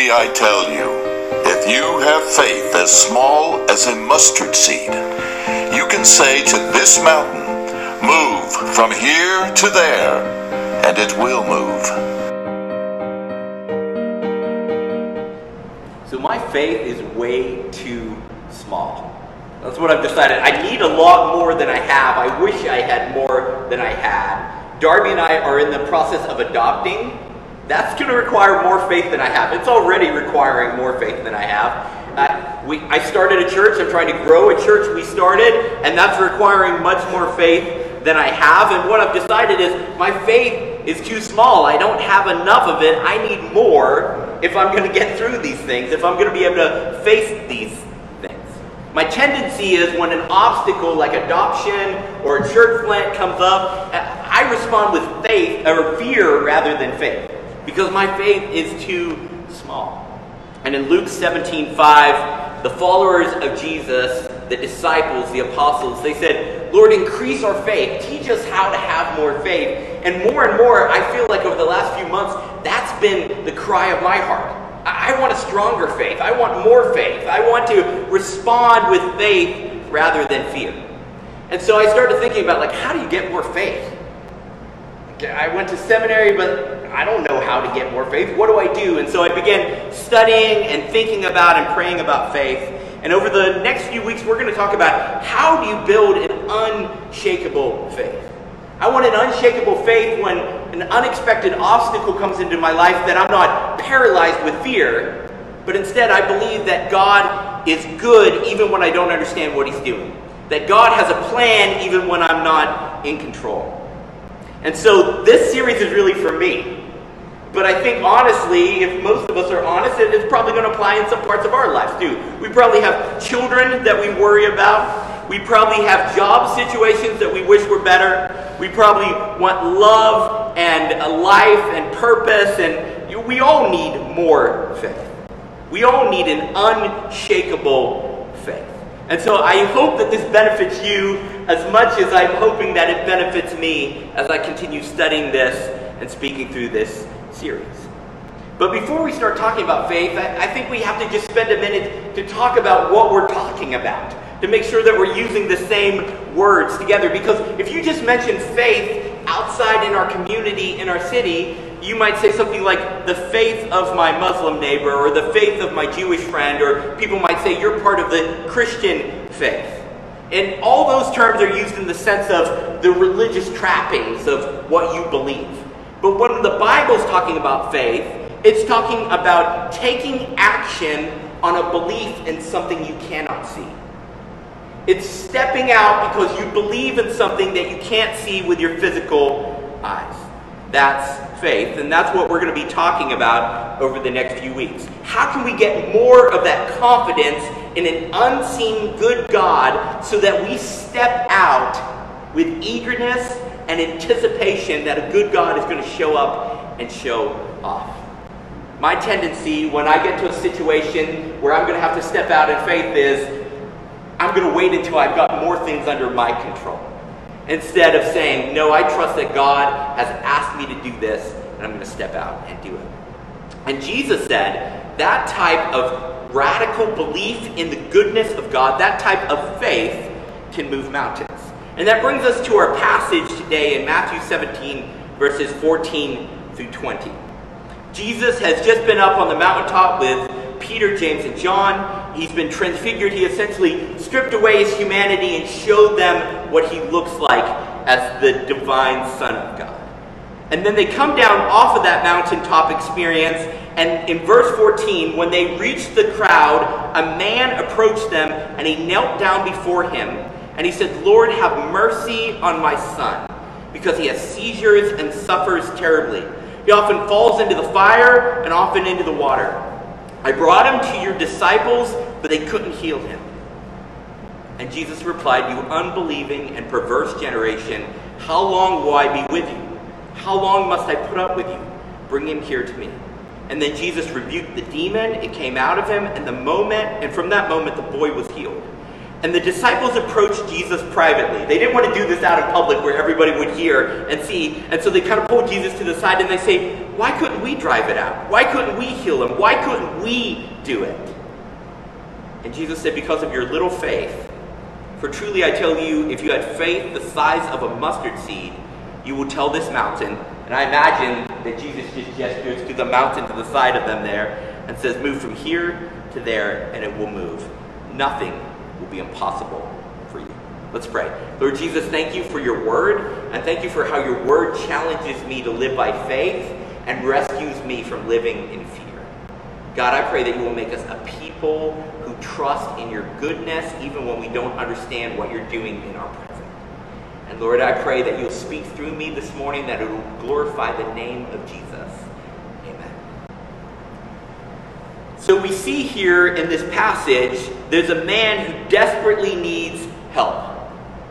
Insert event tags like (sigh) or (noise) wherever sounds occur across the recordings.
Truly I tell you, if you have faith as small as a mustard seed, you can say to this mountain, Move from here to there, and it will move. So my faith is way too small. That's what I've decided. I need a lot more than I have. I wish I had more than I had. Darby and I are in the process of adopting. That's going to require more faith than I have. It's already requiring more faith than I have. Uh, we, I started a church. I'm trying to grow a church we started, and that's requiring much more faith than I have. And what I've decided is my faith is too small. I don't have enough of it. I need more if I'm going to get through these things, if I'm going to be able to face these things. my tendency is when an obstacle like adoption or a church plant comes up, I respond with faith or fear rather than faith because my faith is too small. And in Luke 17 5, the followers of Jesus, the disciples, the apostles, they said, Lord, increase our faith. Teach us how to have more faith. And more and more, I feel like over the last few months, that's been the cry of my heart. I want a stronger faith. I want more faith. I want to respond with faith rather than fear. And so I started thinking about like how do you get more faith? I went to seminary, but I don't know how to get more faith. What do I do? And so I began studying and thinking about and praying about faith. And over the next few weeks, we're going to talk about how do you build an unshakable faith. I want an unshakable faith when an unexpected obstacle comes into my life that I'm not paralyzed with fear, but instead I believe that God is good even when I don't understand what He's doing. That God has a plan even when I'm not in control. And so this series is really for me. But I think honestly, if most of us are honest, it's probably going to apply in some parts of our lives too. We probably have children that we worry about. We probably have job situations that we wish were better. We probably want love and a life and purpose, and we all need more faith. We all need an unshakable. And so I hope that this benefits you as much as I'm hoping that it benefits me as I continue studying this and speaking through this series. But before we start talking about faith, I, I, think we have to just spend a minute to talk about what we're talking about, to make sure that we're using the same words together. Because if you just mention faith outside in our community, in our city, you might say something like the faith of my Muslim neighbor or the faith of my Jewish friend, or people might say you're part of the Christian faith. And all those terms are used in the sense of the religious trappings of what you believe. But when the Bible's talking about faith, it's talking about taking action on a belief in something you cannot see. It's stepping out because you believe in something that you can't see with your physical eyes. That's faith, and that's what we're going to be talking about over the next few weeks. How can we get more of that confidence in an unseen good God so that we step out with eagerness and anticipation that a good God is going to show up and show off. My tendency when I get to a situation where I'm going to have to step out in faith is I'm going to wait until I've got more things under my control. Instead of saying, No, I trust that God has asked me to do this, and I'm going to step out and do it. And Jesus said that type of radical belief in the goodness of God, that type of faith, can move mountains. And that brings us to our passage today in Matthew 17, verses 14 through 20. Jesus has just been up on the mountaintop with Peter, James, and John. He's been transfigured. He essentially stripped away his humanity and showed them what he looks like as the divine Son of God. And then they come down off of that mountaintop experience, and in verse 14, when they reached the crowd, a man approached them and he knelt down before him and he said, Lord, have mercy on my son, because he has seizures and suffers terribly. He often falls into the fire and often into the water. I brought him to your disciples, but they couldn't heal him. And Jesus replied, You unbelieving and perverse generation, how long will I be with you? How long must I put up with you? Bring him here to me. And then Jesus rebuked the demon, it came out of him, and the moment, and from that moment the boy was healed. And the disciples approached Jesus privately. They didn't want to do this out in public where everybody would hear and see. And so they kind of pulled Jesus to the side and they say, Why couldn't we drive it out? Why couldn't we heal him? Why couldn't we do it? And Jesus said, Because of your little faith. For truly I tell you, if you had faith the size of a mustard seed, you will tell this mountain. And I imagine that Jesus just gestures to the mountain to the side of them there and says, Move from here to there, and it will move. Nothing will be impossible for you. Let's pray. Lord Jesus, thank you for your word, and thank you for how your word challenges me to live by faith and rescues me from living in fear. God, I pray that you will make us a people who trust in your goodness even when we don't understand what you're doing in our present. And Lord, I pray that you'll speak through me this morning, that it will glorify the name of Jesus. Amen. So we see here in this passage, there's a man who desperately needs help.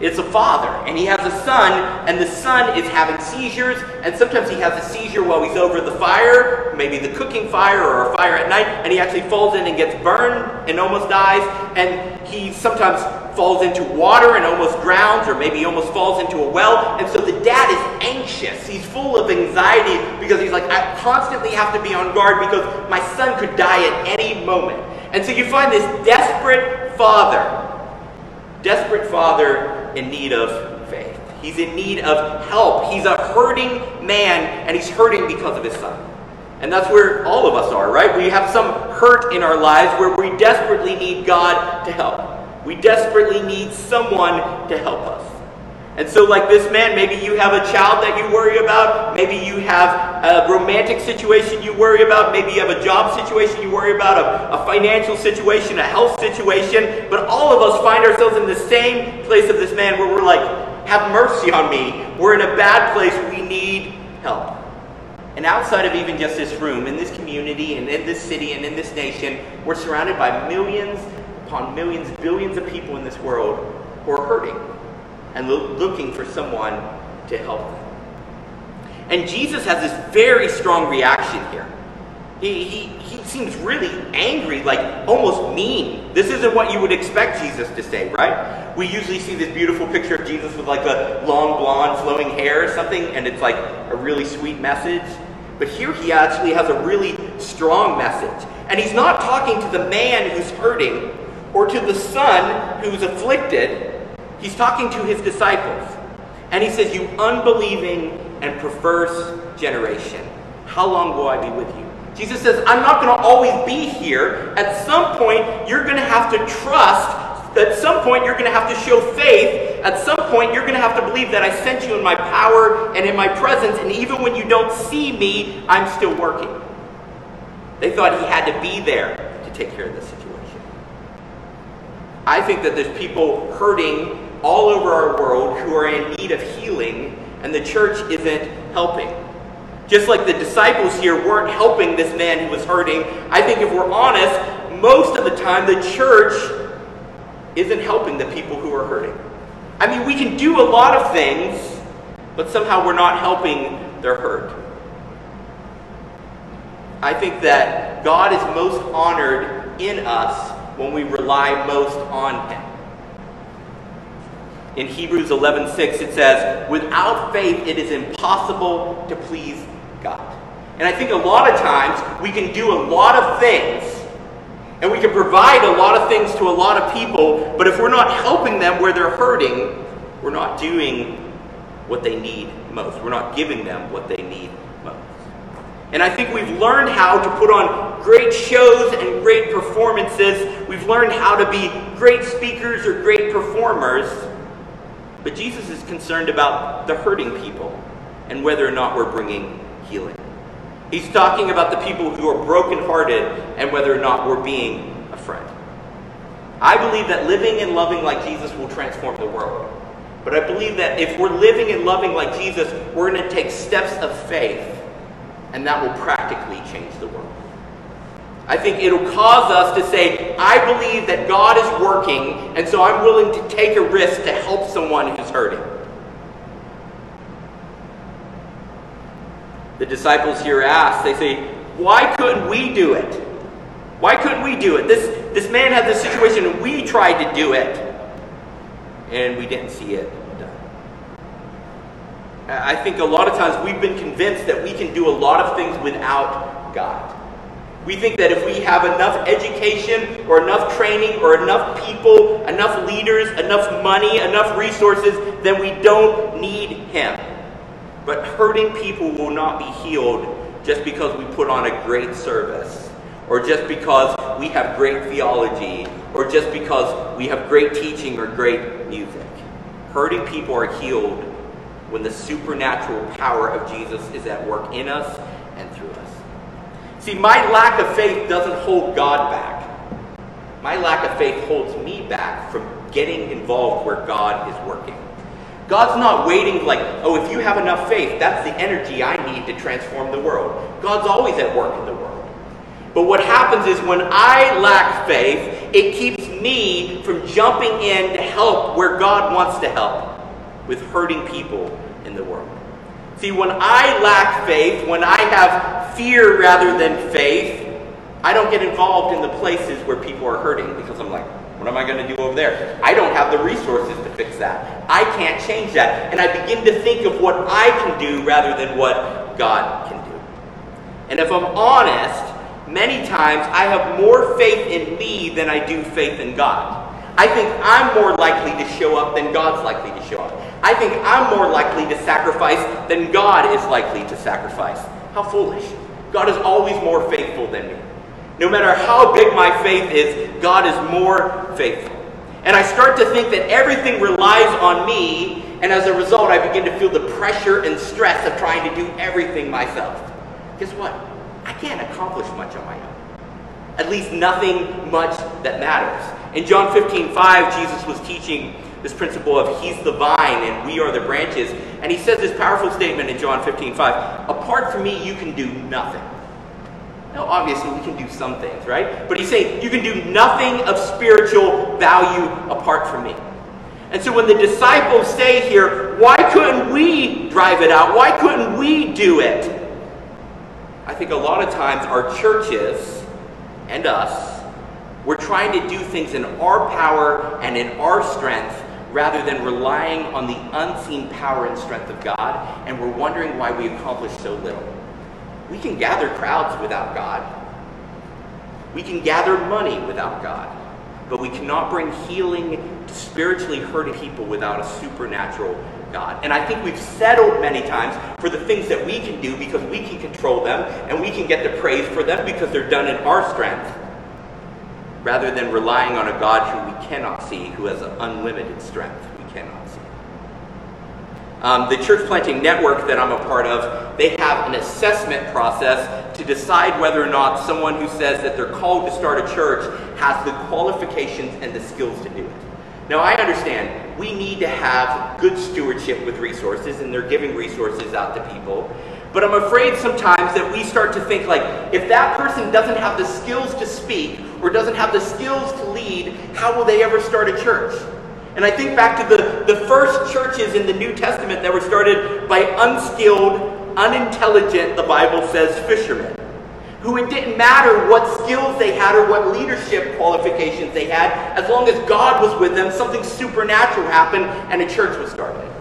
It's a father, and he has a son, and the son is having seizures, and sometimes he has a seizure while he's over the fire, maybe the cooking fire or a fire at night, and he actually falls in and gets burned and almost dies, and he sometimes falls into water and almost drowns, or maybe almost falls into a well, and so the dad is anxious. He's full of anxiety because he's like, I constantly have to be on guard because my son could die at any moment. And so you find this desperate father, desperate father in need of faith. He's in need of help. He's a hurting man, and he's hurting because of his son. And that's where all of us are, right? We have some hurt in our lives where we desperately need God to help. We desperately need someone to help us. And so, like this man, maybe you have a child that you worry about. Maybe you have a romantic situation you worry about. Maybe you have a job situation you worry about, a, a, financial situation, a health situation. But all of us find ourselves in the same place of this man where we're like, have mercy on me. We're in a bad place. We need help. And outside of even just this room, in this community and in this city and in this nation, we're surrounded by millions upon millions, billions of people in this world who are hurting and lo- looking for someone to help them. And Jesus has this very strong reaction here. He, he, he seems really angry, like almost mean. This isn't what you would expect Jesus to say, right? We usually see this beautiful picture of Jesus with like a long blonde flowing hair or something, and it's like a really sweet message. But here he actually has a really strong message. And he's not talking to the man who's hurting or to the son who's afflicted. He's talking to his disciples. And he says, You unbelieving and perverse generation, how long will I be with you? Jesus says, I'm not going to always be here. At some point, you're going to have to trust. At some point, you're going to have to show faith. At some point, you're going to have to believe that I sent you in my power and in my presence. And even when you don't see me, I'm still working. They thought he had to be there to take care of the situation. I think that there's people hurting all over our world who are in need of healing, and the church isn't helping. Just like the disciples here weren't helping this man who was hurting, I think if we're honest, most of the time the church isn't helping the people who are hurting. I mean, we can do a lot of things, but somehow we're not helping their hurt. I think that God is most honored in us when we rely most on Him. In Hebrews 11:6 it says, "Without faith it is impossible to please God." And I think a lot of times we can do a lot of things and we can provide a lot of things to a lot of people, but if we're not helping them where they're hurting, we're not doing what they need most. We're not giving them what they need most. And I think we've learned how to put on great shows and great performances. We've learned how to be great speakers or great performers. But Jesus is concerned about the hurting people and whether or not we're bringing healing. He's talking about the people who are brokenhearted and whether or not we're being a friend. I believe that living and loving like Jesus will transform the world. But I believe that if we're living and loving like Jesus, we're going to take steps of faith, and that will practically change the world. I think it'll cause us to say, I believe that God is working, and so I'm willing to take a risk to help someone who's hurting. The disciples here ask, they say, Why couldn't we do it? Why couldn't we do it? This, this man had this situation and we tried to do it, and we didn't see it done. I think a lot of times we've been convinced that we can do a lot of things without God. We think that if we have enough education or enough training or enough people, enough leaders, enough money, enough resources, then we don't need Him. But hurting people will not be healed just because we put on a great service, or just because we have great theology, or just because we have great teaching or great music. Hurting people are healed when the supernatural power of Jesus is at work in us. See, my lack of faith doesn't hold God back. My lack of faith holds me back from getting involved where God is working. God's not waiting like, oh, if you have enough faith, that's the energy I need to transform the world. God's always at work in the world. But what happens is when I lack faith, it keeps me from jumping in to help where God wants to help with hurting people. See, when I lack faith, when I have fear rather than faith, I don't get involved in the places where people are hurting because I'm like, what am I going to do over there? I don't have the resources to fix that. I can't change that. And I begin to think of what I can do rather than what God can do. And if I'm honest, many times I have more faith in me than I do faith in God. I think I'm more likely to show up than God's likely to show up. I think I'm more likely to sacrifice than God is likely to sacrifice. How foolish. God is always more faithful than me. No matter how big my faith is, God is more faithful. And I start to think that everything relies on me, and as a result, I begin to feel the pressure and stress of trying to do everything myself. Guess what? I can't accomplish much on my own. At least nothing much that matters. In John 15, 5, Jesus was teaching this principle of He's the vine and we are the branches. And he says this powerful statement in John 15, 5 Apart from me, you can do nothing. Now, obviously, we can do some things, right? But he's saying you can do nothing of spiritual value apart from me. And so when the disciples say here, why couldn't we drive it out? Why couldn't we do it? I think a lot of times our churches and us, we're trying to do things in our power and in our strength rather than relying on the unseen power and strength of God, and we're wondering why we accomplish so little. We can gather crowds without God. We can gather money without God. But we cannot bring healing to spiritually hurting people without a supernatural God. And I think we've settled many times for the things that we can do because we can control them and we can get the praise for them because they're done in our strength rather than relying on a God who we cannot see, who has unlimited strength we cannot see. Um, the church planting network that I'm a part of, they have an assessment process to decide whether or not someone who says that they're called to start a church has the qualifications and the skills to do it. Now, I understand we need to have good stewardship with resources, and they're giving resources out to people. But I'm afraid sometimes that we start to think like, if that person doesn't have the skills to speak or doesn't have the skills to lead, how will they ever start a church? And I think back to the, the first churches in the New Testament that were started by unskilled, unintelligent, the Bible says, fishermen. Who it didn't matter what skills they had or what leadership qualifications they had, as long as God was with them, something supernatural happened and a church was started.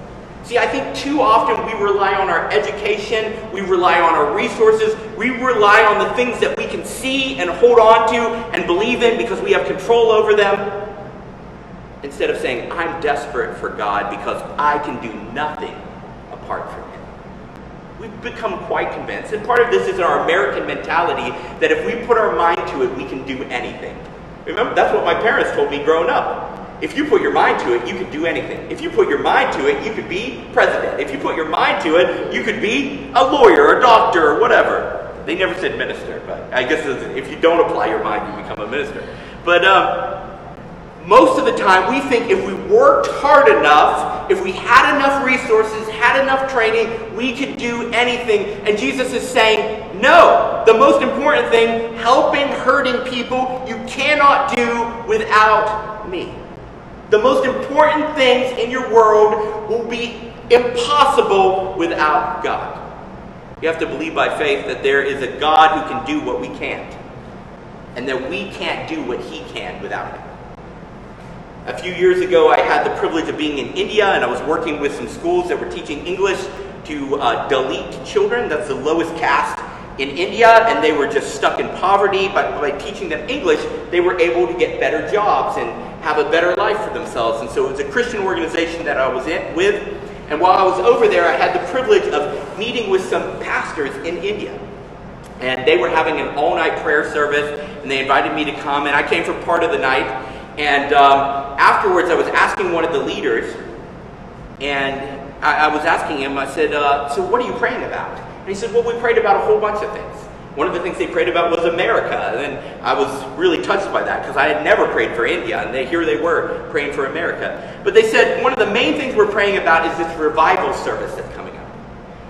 See, I think too often we rely on our education, we rely on our resources, we rely on the things that we can see and hold on to and believe in because we have control over them instead of saying, I'm desperate for God because I can do nothing apart from Him. We've become quite convinced, and part of this is our American mentality that if we put our mind to it, we can do anything. Remember, that's what my parents told me growing up. If you put your mind to it, you can do anything. If you put your mind to it, you could be president. If you put your mind to it, you could be a lawyer, a doctor, or whatever. They never said minister, but I guess if you don't apply your mind, you become a minister. But um, most of the time we think if we worked hard enough, if we had enough resources, had enough training, we could do anything. And Jesus is saying, no. The most important thing, helping hurting people, you cannot do without me. The most important things in your world will be impossible without God. You have to believe by faith that there is a God who can do what we can't, and that we can't do what he can without him. A few years ago, I had the privilege of being in India and I was working with some schools that were teaching English to uh, Dalit children, that's the lowest caste in India, and they were just stuck in poverty. But by teaching them English, they were able to get better jobs and have a better life for themselves. And so it was a Christian organization that I was in, with. And while I was over there, I had the privilege of meeting with some pastors in India. And they were having an all night prayer service, and they invited me to come, and I came for part of the night. And um, afterwards, I was asking one of the leaders, and I, I was asking him, I said, uh, So what are you praying about? And he said, Well, we prayed about a whole bunch of things. One of the things they prayed about was America. And I was really touched by that because I had never prayed for India. And they, here they were praying for America. But they said, One of the main things we're praying about is this revival service that's coming up.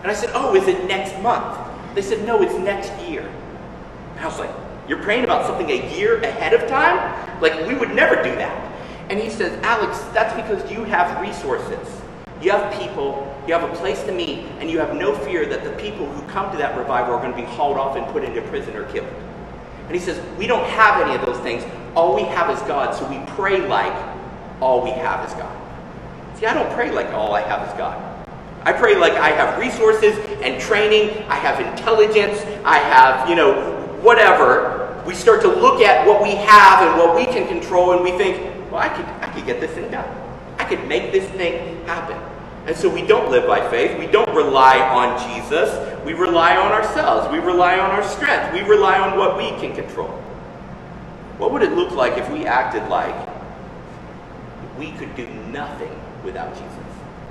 And I said, Oh, is it next month? They said, No, it's next year. And I was like, You're praying about something a year ahead of time? Like, we would never do that. And he says, Alex, that's because you have resources. You have people, you have a place to meet, and you have no fear that the people who come to that revival are going to be hauled off and put into prison or killed. And he says, We don't have any of those things. All we have is God, so we pray like all we have is God. See, I don't pray like all I have is God. I pray like I have resources and training, I have intelligence, I have, you know, whatever. We start to look at what we have and what we can control, and we think, well, I could, I could get this thing done. Could make this thing happen. And so we don't live by faith. We don't rely on Jesus. We rely on ourselves. We rely on our strength. We rely on what we can control. What would it look like if we acted like we could do nothing without Jesus?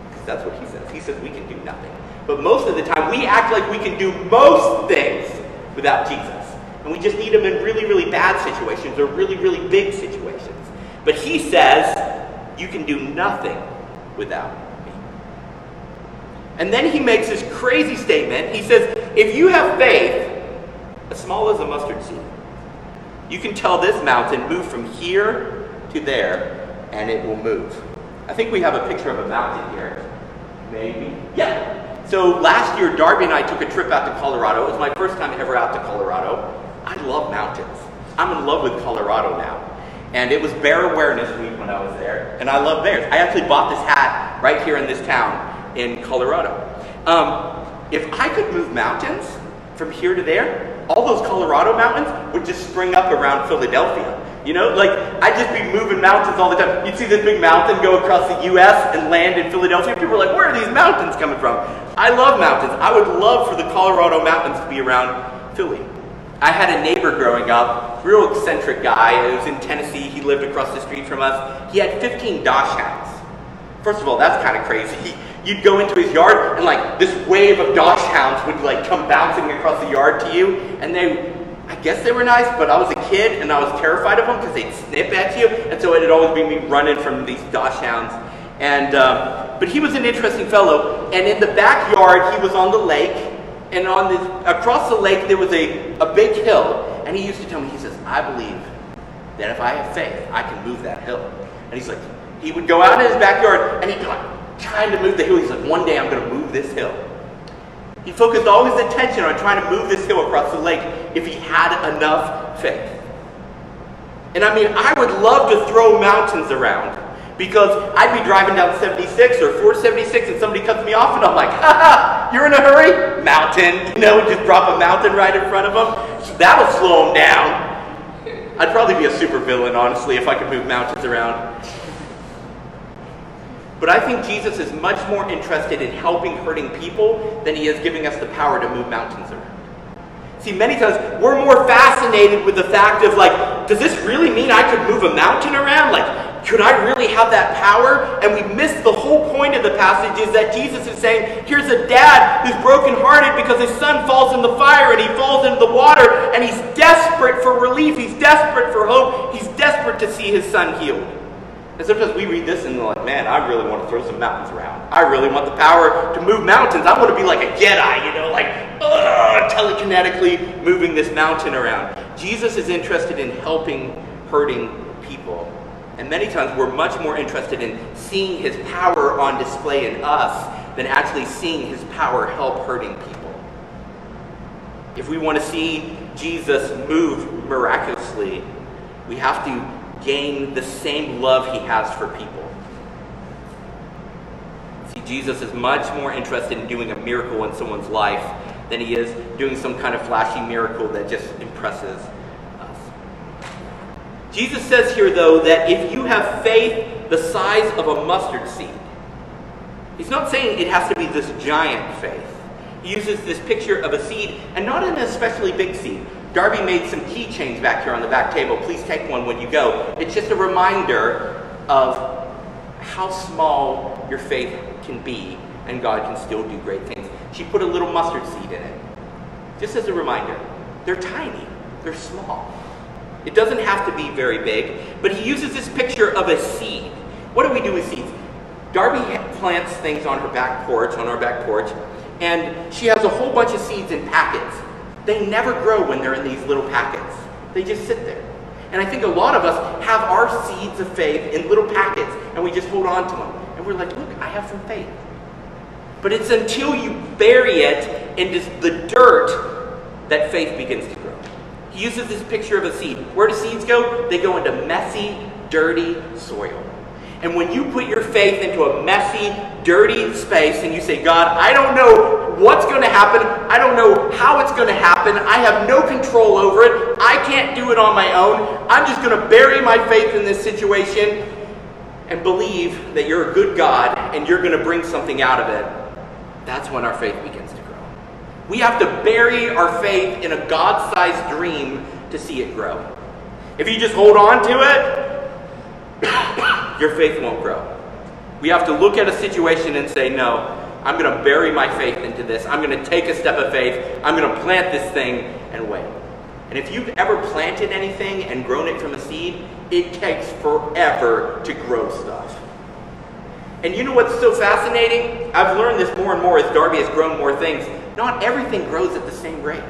Because that's what he says. He says we can do nothing. But most of the time, we act like we can do most things without Jesus. And we just need him in really, really bad situations or really, really big situations. But he says you can do nothing without me. And then he makes this crazy statement. He says, if you have faith as small as a mustard seed, you can tell this mountain, move from here to there, and it will move. I think we have a picture of a mountain here. Maybe. Yeah. So last year, Darby and I took a trip out to Colorado. It was my first time ever out to Colorado. I love mountains. I'm in love with Colorado now. And it was Bear Awareness Week when I was there, and I love bears. I actually bought this hat right here in this town in Colorado. Um, if I could move mountains from here to there, all those Colorado mountains would just spring up around Philadelphia. You know, like I'd just be moving mountains all the time. You'd see this big mountain go across the U.S. and land in Philadelphia. People were like, "Where are these mountains coming from?" I love mountains. I would love for the Colorado mountains to be around Philly. I had a neighbor growing up, real eccentric guy. He was in Tennessee. He lived across the street from us. He had 15 Dachshunds. First of all, that's kind of crazy. You'd go into his yard and like this wave of Dachshunds would like come bouncing across the yard to you, and they, I guess they were nice, but I was a kid and I was terrified of them because they'd snip at you, and so it'd always be me running from these Dachshunds. And um, but he was an interesting fellow, and in the backyard he was on the lake, and on this across the lake there was a, a big hill. And he used to tell me he says i believe that if i have faith i can move that hill. And he's like he would go out in his backyard and he'd be like trying to move the hill. He's like one day i'm going to move this hill. He focused all his attention on trying to move this hill across the lake if he had enough faith. And i mean i would love to throw mountains around because I'd be driving down 76 or 476 and somebody cuts me off and I'm like, ha ha, you're in a hurry? Mountain. You know, just drop a mountain right in front of them. That'll slow them down. I'd probably be a super villain, honestly, if I could move mountains around. But I think Jesus is much more interested in helping hurting people than he is giving us the power to move mountains around. See, many times we're more fascinated with the fact of like, does this really mean I could move a mountain around? Like, could I really have that power? And we miss the whole point of the passage is that Jesus is saying, here's a dad who's brokenhearted because his son falls in the fire and he falls into the water and he's desperate for relief. He's desperate for hope. He's desperate to see his son healed. And sometimes we read this and we're like, man, I really want to throw some mountains around. I really want the power to move mountains. I want to be like a Jedi, you know, like telekinetically moving this mountain around. Jesus is interested in helping hurting. And many times we're much more interested in seeing his power on display in us than actually seeing his power help hurting people. If we want to see Jesus move miraculously, we have to gain the same love he has for people. See, Jesus is much more interested in doing a miracle in someone's life than he is doing some kind of flashy miracle that just impresses. Jesus says here, though, that if you have faith the size of a mustard seed, he's not saying it has to be this giant faith. He uses this picture of a seed, and not an especially big seed. Darby made some keychains back here on the back table. Please take one when you go. It's just a reminder of how small your faith can be, and God can still do great things. She put a little mustard seed in it, just as a reminder. They're tiny, they're small. It doesn't have to be very big, but he uses this picture of a seed. What do we do with seeds? Darby plants things on her back porch, on our back porch, and she has a whole bunch of seeds in packets. They never grow when they're in these little packets. They just sit there. And I think a lot of us have our seeds of faith in little packets and we just hold on to them. And we're like, look, I have some faith. But it's until you bury it in the dirt that faith begins to uses this picture of a seed. Where do seeds go? They go into messy, dirty soil. And when you put your faith into a messy, dirty space and you say, God, I don't know what's going to happen. I don't know how it's going to happen. I have no control over it. I can't do it on my own. I'm just going to bury my faith in this situation and believe that you're a good God and you're going to bring something out of it. That's when our faith begins. We have to bury our faith in a God sized dream to see it grow. If you just hold on to it, (coughs) your faith won't grow. We have to look at a situation and say, no, I'm going to bury my faith into this. I'm going to take a step of faith. I'm going to plant this thing and wait. And if you've ever planted anything and grown it from a seed, it takes forever to grow stuff. And you know what's so fascinating? I've learned this more and more as Darby has grown more things. Not everything grows at the same rate.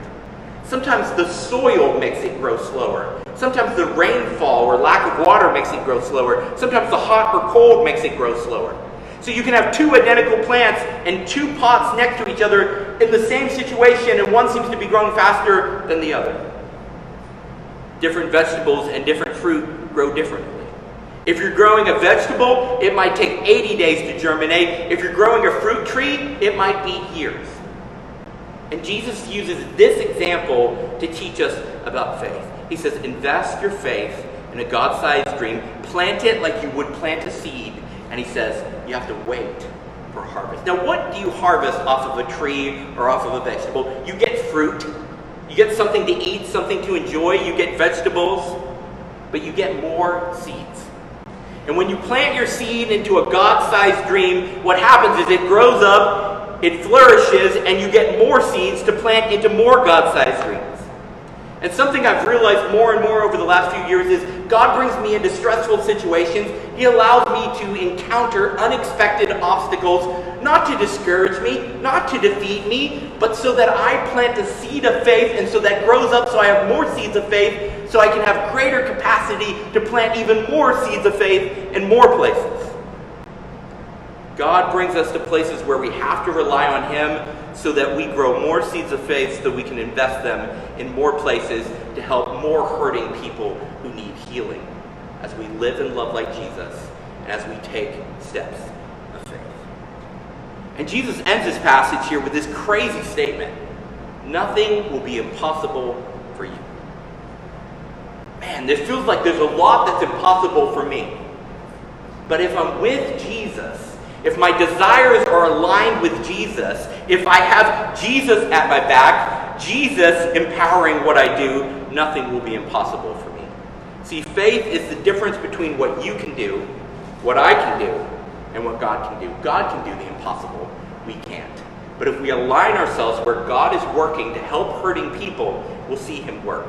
Sometimes the soil makes it grow slower. Sometimes the rainfall or lack of water makes it grow slower. Sometimes the hot or cold makes it grow slower. So you can have two identical plants and two pots next to each other in the same situation, and one seems to be growing faster than the other. Different vegetables and different fruit grow differently. If you're growing a vegetable, it might take 80 days to germinate. If you're growing a fruit tree, it might be years. And Jesus uses this example to teach us about faith. He says, invest your faith in a God sized dream, plant it like you would plant a seed, and he says, you have to wait for harvest. Now, what do you harvest off of a tree or off of a vegetable? You get fruit, you get something to eat, something to enjoy, you get vegetables, but you get more seeds. And when you plant your seed into a God sized dream, what happens is it grows up, it flourishes, and you get more seeds to plant into more God sized dreams. And something I've realized more and more over the last few years is God brings me into stressful situations. He allows me to encounter unexpected obstacles, not to discourage me, not to defeat me, but so that I plant a seed of faith and so that grows up so I have more seeds of faith, so I can have greater capacity to plant even more seeds of faith in more places. God brings us to places where we have to rely on Him so that we grow more seeds of faith so that we can invest them in more places to help more hurting people who need healing as we live and love like Jesus and as we take steps of faith. And Jesus ends this passage here with this crazy statement Nothing will be impossible for you. Man, this feels like there's a lot that's impossible for me. But if I'm with Jesus, if my desires are aligned with Jesus, if I have Jesus at my back, Jesus empowering what I do, nothing will be impossible for me. See, faith is the difference between what you can do, what I can do, and what God can do. God can do the impossible, we can't. But if we align ourselves where God is working to help hurting people, we'll see Him work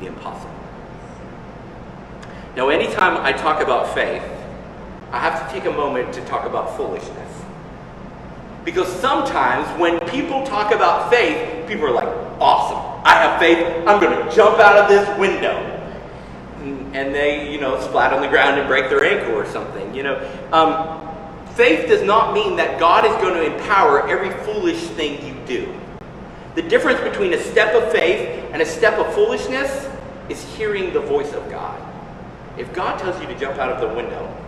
the impossible. Now, anytime I talk about faith, I have to take a moment to talk about foolishness. Because sometimes when people talk about faith, people are like, awesome, I have faith, I'm going to jump out of this window. And they, you know, splat on the ground and break their ankle or something, you know. Um, faith does not mean that God is going to empower every foolish thing you do. The difference between a step of faith and a step of foolishness is hearing the voice of God. If God tells you to jump out of the window,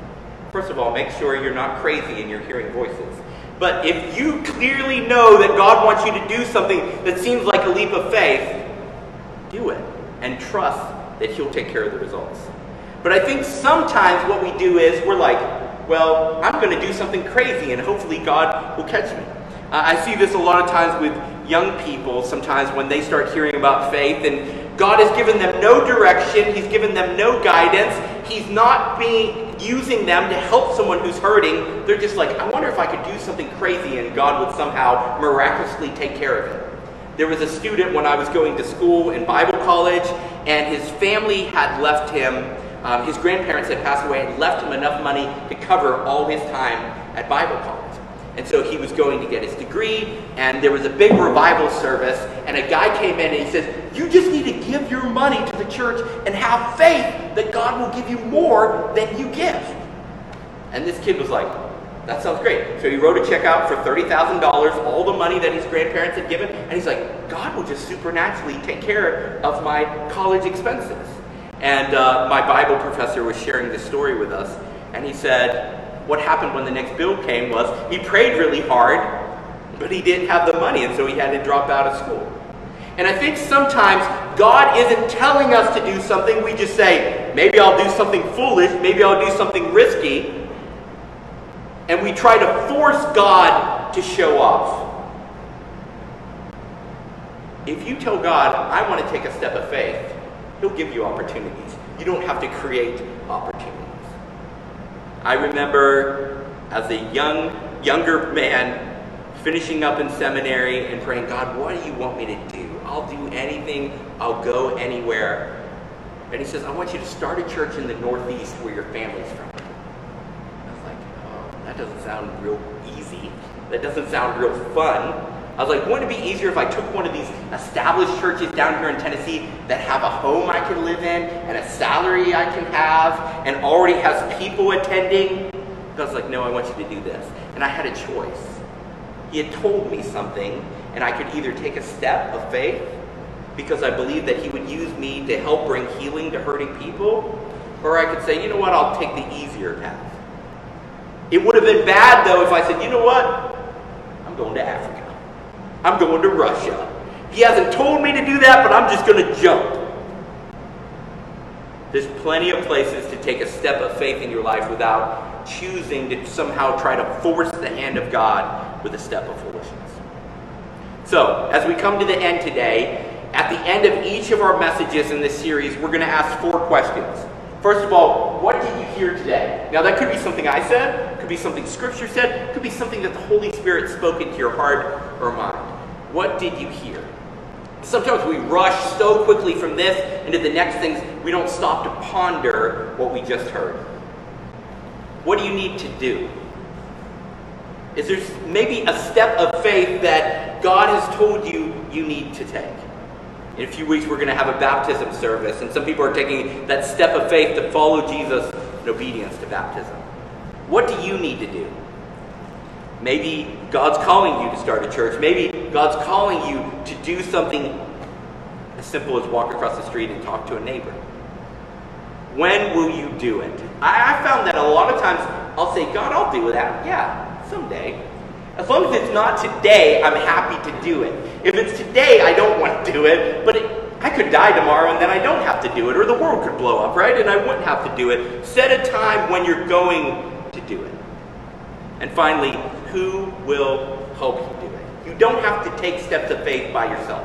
First of all, make sure you're not crazy and you're hearing voices. But if you clearly know that God wants you to do something that seems like a leap of faith, do it and trust that He'll take care of the results. But I think sometimes what we do is we're like, well, I'm going to do something crazy and hopefully God will catch me. Uh, I see this a lot of times with young people, sometimes when they start hearing about faith and God has given them no direction, He's given them no guidance, He's not being using them to help someone who's hurting. They're just like, I wonder if I could do something crazy and God would somehow miraculously take care of it. There was a student when I was going to school in Bible college, and his family had left him, um, his grandparents had passed away and left him enough money to cover all his time at Bible college. And so he was going to get his degree, and there was a big revival service, and a guy came in and he says, You just need to give your money to the church and have faith that God will give you more than you give. And this kid was like, That sounds great. So he wrote a check out for $30,000, all the money that his grandparents had given, and he's like, God will just supernaturally take care of my college expenses. And uh, my Bible professor was sharing this story with us, and he said, what happened when the next bill came was he prayed really hard, but he didn't have the money, and so he had to drop out of school. And I think sometimes God isn't telling us to do something. We just say, maybe I'll do something foolish, maybe I'll do something risky. And we try to force God to show off. If you tell God, I want to take a step of faith, He'll give you opportunities. You don't have to create opportunities. I remember as a young, younger man finishing up in seminary and praying, God, what do you want me to do? I'll do anything, I'll go anywhere. And he says, I want you to start a church in the Northeast where your family's from. I was like, oh, that doesn't sound real easy. That doesn't sound real fun. I was like, wouldn't it be easier if I took one of these established churches down here in Tennessee that have a home I can live in and a salary I can have and already has people attending? I was like, no, I want you to do this. And I had a choice. He had told me something, and I could either take a step of faith because I believed that he would use me to help bring healing to hurting people, or I could say, you know what, I'll take the easier path. It would have been bad, though, if I said, you know what, I'm going to Africa. I'm going to Russia. He hasn't told me to do that, but I'm just going to jump. There's plenty of places to take a step of faith in your life without choosing to somehow try to force the hand of God with a step of foolishness. So, as we come to the end today, at the end of each of our messages in this series, we're going to ask four questions. First of all, what did you hear today? Now, that could be something I said, could be something Scripture said, could be something that the Holy Spirit spoke into your heart or mind. What did you hear? Sometimes we rush so quickly from this into the next things, we don't stop to ponder what we just heard. What do you need to do? Is there maybe a step of faith that God has told you you need to take? In a few weeks, we're going to have a baptism service, and some people are taking that step of faith to follow Jesus in obedience to baptism. What do you need to do? Maybe God's calling you to start a church. Maybe God's calling you to do something as simple as walk across the street and talk to a neighbor. When will you do it? I, I found that a lot of times I'll say, God, I'll do that. Yeah, someday. As long as it's not today, I'm happy to do it. If it's today, I don't want to do it, but it, I could die tomorrow and then I don't have to do it, or the world could blow up, right? And I wouldn't have to do it. Set a time when you're going to do it. And finally, who will help you do it? You don't have to take steps of faith by yourself.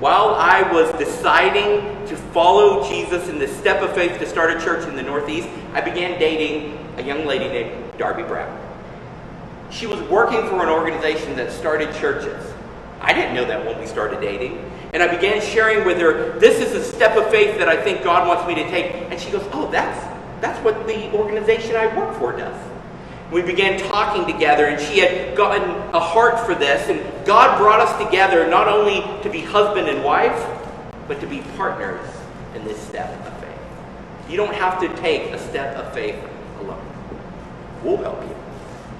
While I was deciding to follow Jesus in the step of faith to start a church in the Northeast, I began dating a young lady named Darby Brown. She was working for an organization that started churches. I didn't know that when we started dating. And I began sharing with her, this is a step of faith that I think God wants me to take. And she goes, oh, that's, that's what the organization I work for does. We began talking together, and she had gotten a heart for this. And God brought us together not only to be husband and wife, but to be partners in this step of faith. You don't have to take a step of faith alone. We'll help you.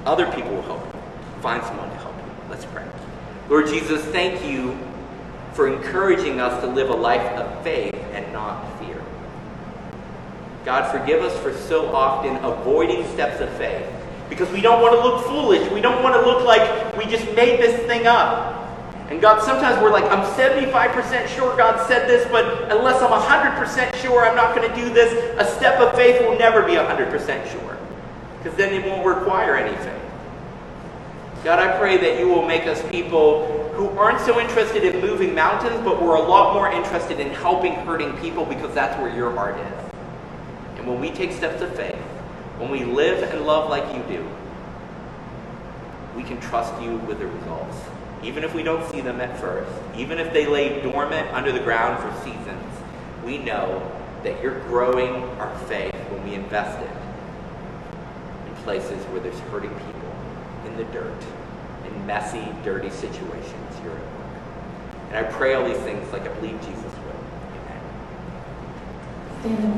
Other people will help you. Find someone to help you. Let's pray. Lord Jesus, thank you for encouraging us to live a life of faith and not fear. God, forgive us for so often avoiding steps of faith because we don't want to look foolish. We don't want to look like we just made this thing up. And God, sometimes we're like, I'm 75% sure God said this, but unless I'm 100% sure I'm not going to do this, a step of faith will never be 100% sure. Because then it won't require any faith. God, I pray that you will make us people who aren't so interested in moving mountains, but we're a lot more interested in helping hurting people because that's where your heart is. And when we take steps of faith, when we live and love like you do, we can trust you with the results. Even if we don't see them at first, even if they lay dormant under the ground for seasons, we know that you're growing our faith when we invest it in places where there's hurting people, in the dirt, in messy, dirty situations. You're at work. And I pray all these things like I believe Jesus would. Amen.